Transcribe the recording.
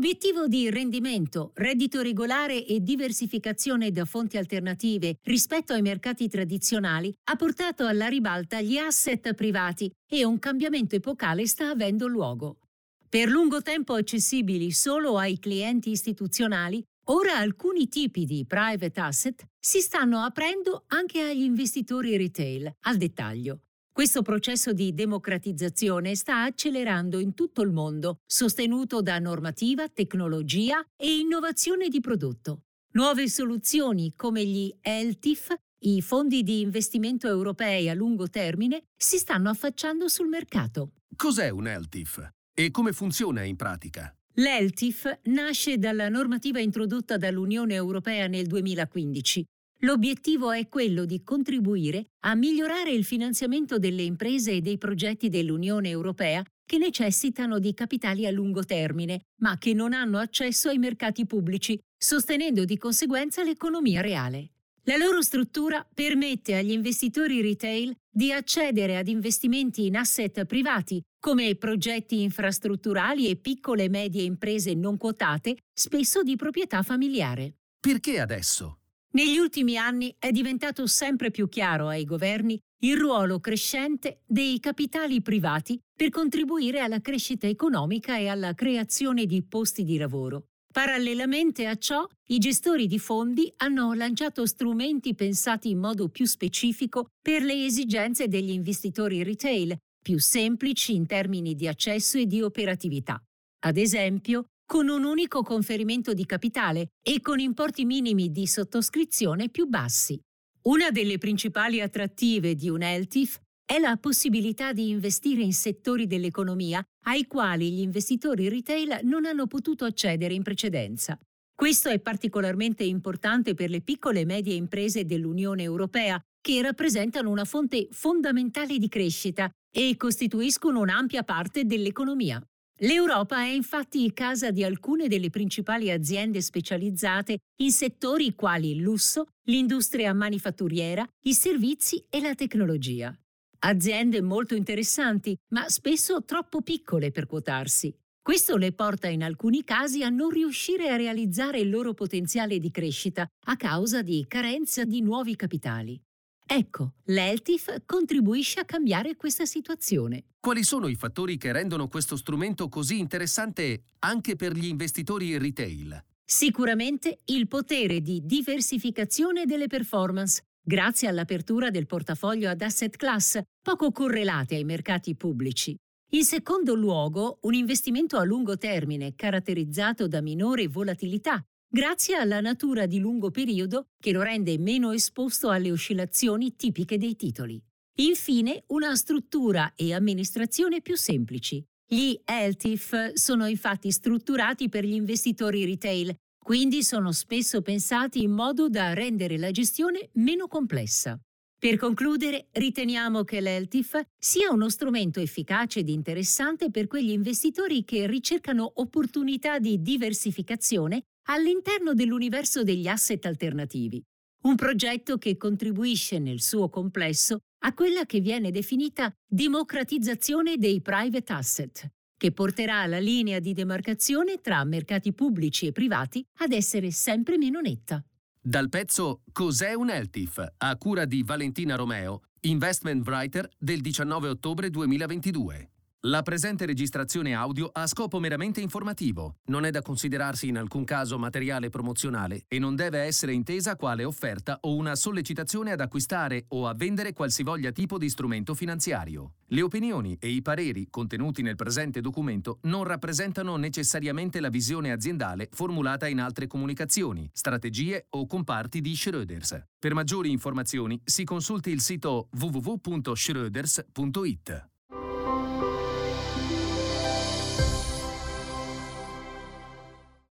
L'obiettivo di rendimento, reddito regolare e diversificazione da fonti alternative rispetto ai mercati tradizionali ha portato alla ribalta gli asset privati e un cambiamento epocale sta avendo luogo. Per lungo tempo accessibili solo ai clienti istituzionali, ora alcuni tipi di private asset si stanno aprendo anche agli investitori retail, al dettaglio. Questo processo di democratizzazione sta accelerando in tutto il mondo, sostenuto da normativa, tecnologia e innovazione di prodotto. Nuove soluzioni come gli LTIF, i fondi di investimento europei a lungo termine, si stanno affacciando sul mercato. Cos'è un LTIF e come funziona in pratica? L'LTIF nasce dalla normativa introdotta dall'Unione Europea nel 2015 L'obiettivo è quello di contribuire a migliorare il finanziamento delle imprese e dei progetti dell'Unione Europea che necessitano di capitali a lungo termine, ma che non hanno accesso ai mercati pubblici, sostenendo di conseguenza l'economia reale. La loro struttura permette agli investitori retail di accedere ad investimenti in asset privati, come progetti infrastrutturali e piccole e medie imprese non quotate, spesso di proprietà familiare. Perché adesso? Negli ultimi anni è diventato sempre più chiaro ai governi il ruolo crescente dei capitali privati per contribuire alla crescita economica e alla creazione di posti di lavoro. Parallelamente a ciò, i gestori di fondi hanno lanciato strumenti pensati in modo più specifico per le esigenze degli investitori retail, più semplici in termini di accesso e di operatività. Ad esempio, con un unico conferimento di capitale e con importi minimi di sottoscrizione più bassi. Una delle principali attrattive di un LTIF è la possibilità di investire in settori dell'economia ai quali gli investitori retail non hanno potuto accedere in precedenza. Questo è particolarmente importante per le piccole e medie imprese dell'Unione Europea, che rappresentano una fonte fondamentale di crescita e costituiscono un'ampia parte dell'economia. L'Europa è infatti casa di alcune delle principali aziende specializzate in settori quali il lusso, l'industria manifatturiera, i servizi e la tecnologia. Aziende molto interessanti, ma spesso troppo piccole per quotarsi. Questo le porta in alcuni casi a non riuscire a realizzare il loro potenziale di crescita a causa di carenza di nuovi capitali. Ecco, l'ELTIF contribuisce a cambiare questa situazione. Quali sono i fattori che rendono questo strumento così interessante anche per gli investitori retail? Sicuramente il potere di diversificazione delle performance, grazie all'apertura del portafoglio ad asset class, poco correlate ai mercati pubblici. In secondo luogo, un investimento a lungo termine caratterizzato da minore volatilità grazie alla natura di lungo periodo che lo rende meno esposto alle oscillazioni tipiche dei titoli. Infine, una struttura e amministrazione più semplici. Gli LTIF sono infatti strutturati per gli investitori retail, quindi sono spesso pensati in modo da rendere la gestione meno complessa. Per concludere, riteniamo che l'LTIF sia uno strumento efficace ed interessante per quegli investitori che ricercano opportunità di diversificazione all'interno dell'universo degli asset alternativi, un progetto che contribuisce nel suo complesso a quella che viene definita democratizzazione dei private asset, che porterà la linea di demarcazione tra mercati pubblici e privati ad essere sempre meno netta. Dal pezzo Cos'è un LTIF? a cura di Valentina Romeo, Investment Writer del 19 ottobre 2022. La presente registrazione audio ha scopo meramente informativo, non è da considerarsi in alcun caso materiale promozionale e non deve essere intesa quale offerta o una sollecitazione ad acquistare o a vendere qualsivoglia tipo di strumento finanziario. Le opinioni e i pareri contenuti nel presente documento non rappresentano necessariamente la visione aziendale formulata in altre comunicazioni, strategie o comparti di Schröders. Per maggiori informazioni si consulti il sito www.schröders.it.